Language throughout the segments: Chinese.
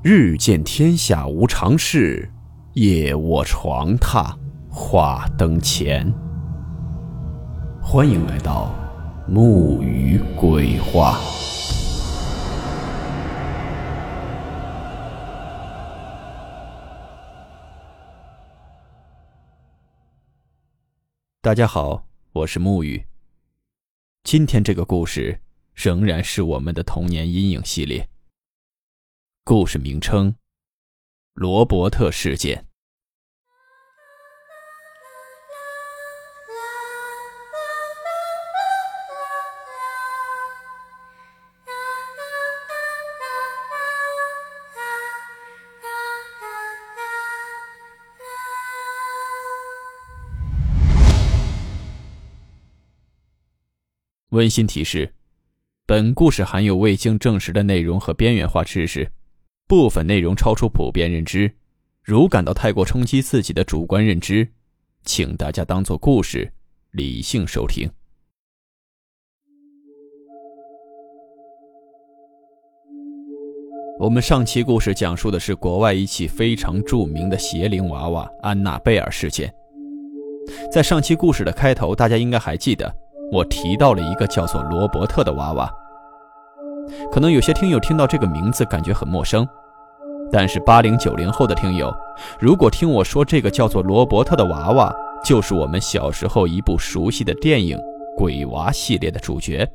日见天下无常事，夜卧床榻话灯前。欢迎来到木鱼鬼话。大家好，我是木鱼。今天这个故事仍然是我们的童年阴影系列。故事名称：罗伯特事件。温馨提示：本故事含有未经证实的内容和边缘化知识。部分内容超出普遍认知，如感到太过冲击自己的主观认知，请大家当做故事，理性收听。我们上期故事讲述的是国外一起非常著名的邪灵娃娃安娜贝尔事件。在上期故事的开头，大家应该还记得，我提到了一个叫做罗伯特的娃娃。可能有些听友听到这个名字感觉很陌生。但是八零九零后的听友，如果听我说这个叫做罗伯特的娃娃，就是我们小时候一部熟悉的电影《鬼娃》系列的主角，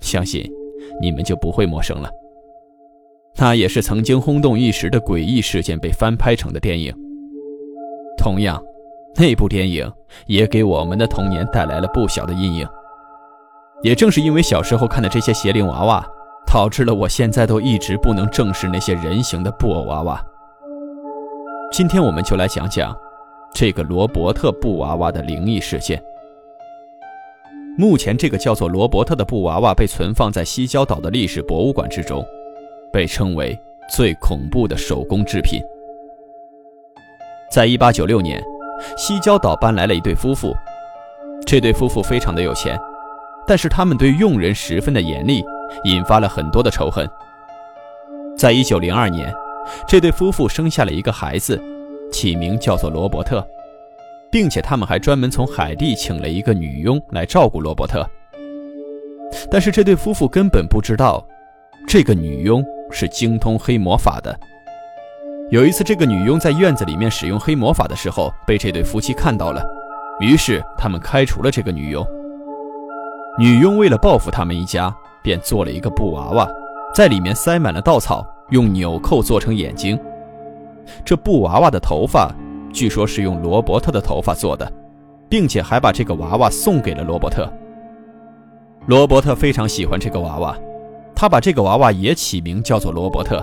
相信你们就不会陌生了。那也是曾经轰动一时的诡异事件被翻拍成的电影。同样，那部电影也给我们的童年带来了不小的阴影。也正是因为小时候看的这些邪灵娃娃。导致了我现在都一直不能正视那些人形的布偶娃娃。今天我们就来讲讲这个罗伯特布娃娃的灵异事件。目前，这个叫做罗伯特的布娃娃被存放在西郊岛的历史博物馆之中，被称为最恐怖的手工制品。在一八九六年，西郊岛搬来了一对夫妇，这对夫妇非常的有钱，但是他们对佣人十分的严厉。引发了很多的仇恨。在一九零二年，这对夫妇生下了一个孩子，起名叫做罗伯特，并且他们还专门从海地请了一个女佣来照顾罗伯特。但是这对夫妇根本不知道，这个女佣是精通黑魔法的。有一次，这个女佣在院子里面使用黑魔法的时候，被这对夫妻看到了，于是他们开除了这个女佣。女佣为了报复他们一家。便做了一个布娃娃，在里面塞满了稻草，用纽扣做成眼睛。这布娃娃的头发，据说是用罗伯特的头发做的，并且还把这个娃娃送给了罗伯特。罗伯特非常喜欢这个娃娃，他把这个娃娃也起名叫做罗伯特，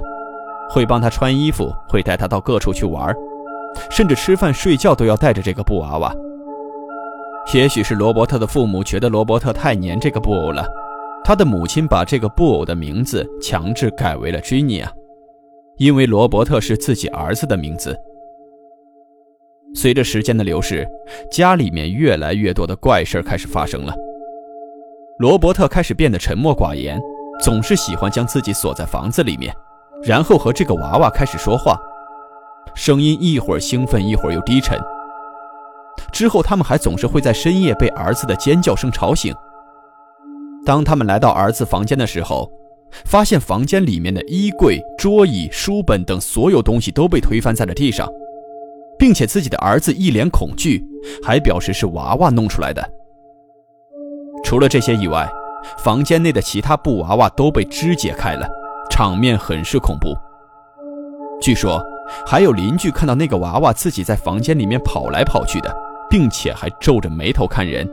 会帮他穿衣服，会带他到各处去玩，甚至吃饭睡觉都要带着这个布娃娃。也许是罗伯特的父母觉得罗伯特太黏这个布偶了。他的母亲把这个布偶的名字强制改为了 Jenny 啊，因为罗伯特是自己儿子的名字。随着时间的流逝，家里面越来越多的怪事开始发生了。罗伯特开始变得沉默寡言，总是喜欢将自己锁在房子里面，然后和这个娃娃开始说话，声音一会儿兴奋，一会儿又低沉。之后，他们还总是会在深夜被儿子的尖叫声吵醒。当他们来到儿子房间的时候，发现房间里面的衣柜、桌椅、书本等所有东西都被推翻在了地上，并且自己的儿子一脸恐惧，还表示是娃娃弄出来的。除了这些以外，房间内的其他布娃娃都被肢解开了，场面很是恐怖。据说还有邻居看到那个娃娃自己在房间里面跑来跑去的，并且还皱着眉头看人。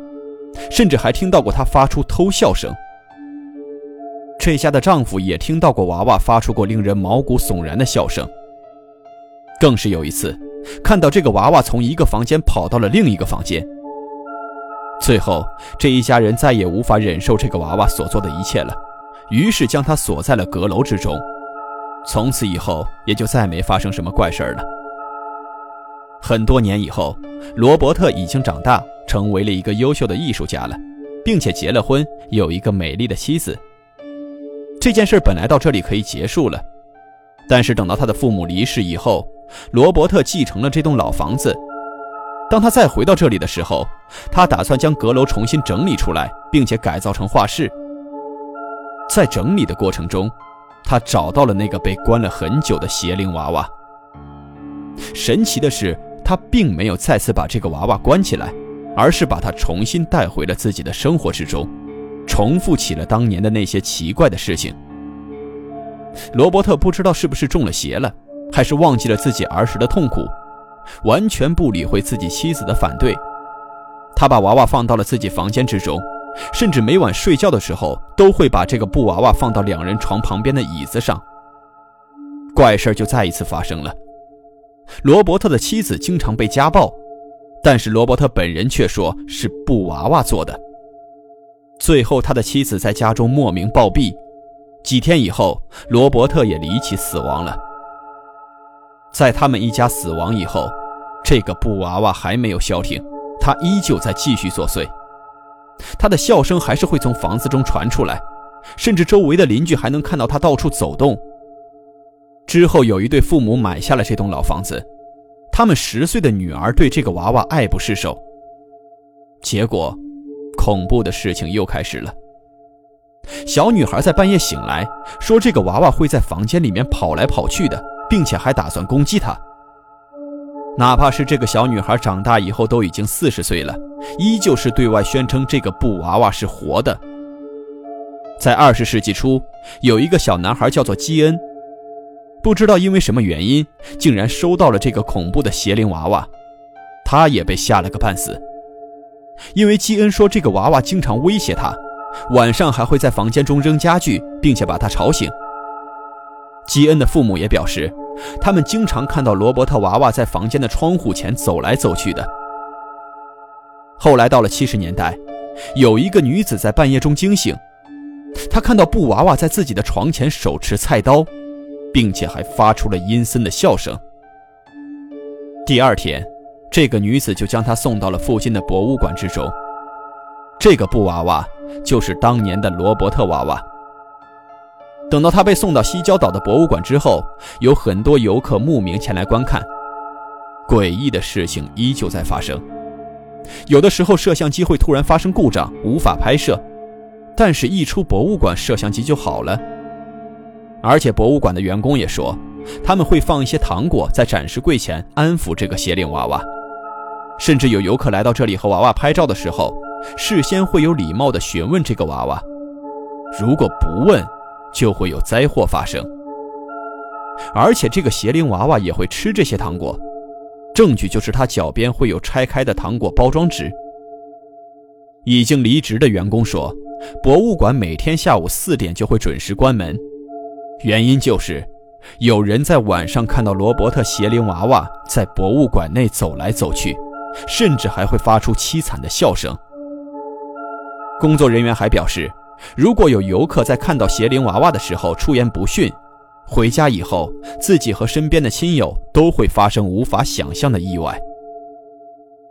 甚至还听到过她发出偷笑声。这家的丈夫也听到过娃娃发出过令人毛骨悚然的笑声。更是有一次，看到这个娃娃从一个房间跑到了另一个房间。最后，这一家人再也无法忍受这个娃娃所做的一切了，于是将他锁在了阁楼之中。从此以后，也就再没发生什么怪事了。很多年以后，罗伯特已经长大。成为了一个优秀的艺术家了，并且结了婚，有一个美丽的妻子。这件事本来到这里可以结束了，但是等到他的父母离世以后，罗伯特继承了这栋老房子。当他再回到这里的时候，他打算将阁楼重新整理出来，并且改造成画室。在整理的过程中，他找到了那个被关了很久的邪灵娃娃。神奇的是，他并没有再次把这个娃娃关起来，而是把它重新带回了自己的生活之中，重复起了当年的那些奇怪的事情。罗伯特不知道是不是中了邪了，还是忘记了自己儿时的痛苦。完全不理会自己妻子的反对，他把娃娃放到了自己房间之中，甚至每晚睡觉的时候都会把这个布娃娃放到两人床旁边的椅子上。怪事就再一次发生了，罗伯特的妻子经常被家暴，但是罗伯特本人却说是布娃娃做的。最后，他的妻子在家中莫名暴毙，几天以后，罗伯特也离奇死亡了。在他们一家死亡以后，这个布娃娃还没有消停，它依旧在继续作祟。它的笑声还是会从房子中传出来，甚至周围的邻居还能看到它到处走动。之后，有一对父母买下了这栋老房子，他们十岁的女儿对这个娃娃爱不释手。结果，恐怖的事情又开始了。小女孩在半夜醒来，说这个娃娃会在房间里面跑来跑去的。并且还打算攻击她。哪怕是这个小女孩长大以后都已经四十岁了，依旧是对外宣称这个布娃娃是活的。在二十世纪初，有一个小男孩叫做基恩，不知道因为什么原因，竟然收到了这个恐怖的邪灵娃娃，他也被吓了个半死。因为基恩说这个娃娃经常威胁他，晚上还会在房间中扔家具，并且把他吵醒。基恩的父母也表示，他们经常看到罗伯特娃娃在房间的窗户前走来走去的。后来到了七十年代，有一个女子在半夜中惊醒，她看到布娃娃在自己的床前手持菜刀，并且还发出了阴森的笑声。第二天，这个女子就将她送到了附近的博物馆之中。这个布娃娃就是当年的罗伯特娃娃。等到他被送到西郊岛的博物馆之后，有很多游客慕名前来观看。诡异的事情依旧在发生，有的时候摄像机会突然发生故障，无法拍摄，但是一出博物馆，摄像机就好了。而且博物馆的员工也说，他们会放一些糖果在展示柜前安抚这个邪灵娃娃，甚至有游客来到这里和娃娃拍照的时候，事先会有礼貌地询问这个娃娃，如果不问。就会有灾祸发生，而且这个邪灵娃娃也会吃这些糖果，证据就是它脚边会有拆开的糖果包装纸。已经离职的员工说，博物馆每天下午四点就会准时关门，原因就是有人在晚上看到罗伯特邪灵娃娃在博物馆内走来走去，甚至还会发出凄惨的笑声。工作人员还表示。如果有游客在看到邪灵娃娃的时候出言不逊，回家以后自己和身边的亲友都会发生无法想象的意外。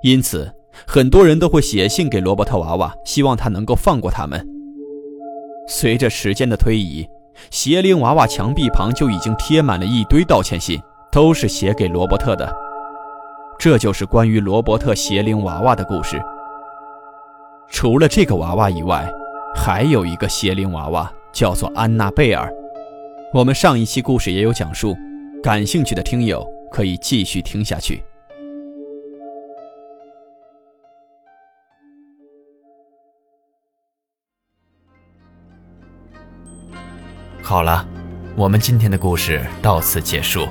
因此，很多人都会写信给罗伯特娃娃，希望他能够放过他们。随着时间的推移，邪灵娃娃墙壁旁就已经贴满了一堆道歉信，都是写给罗伯特的。这就是关于罗伯特邪灵娃娃的故事。除了这个娃娃以外，还有一个邪灵娃娃，叫做安娜贝尔。我们上一期故事也有讲述，感兴趣的听友可以继续听下去。好了，我们今天的故事到此结束，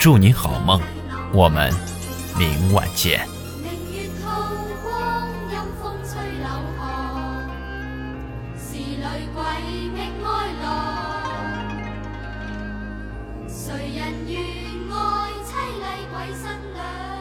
祝你好梦，我们明晚见。谁人愿爱凄厉鬼新娘？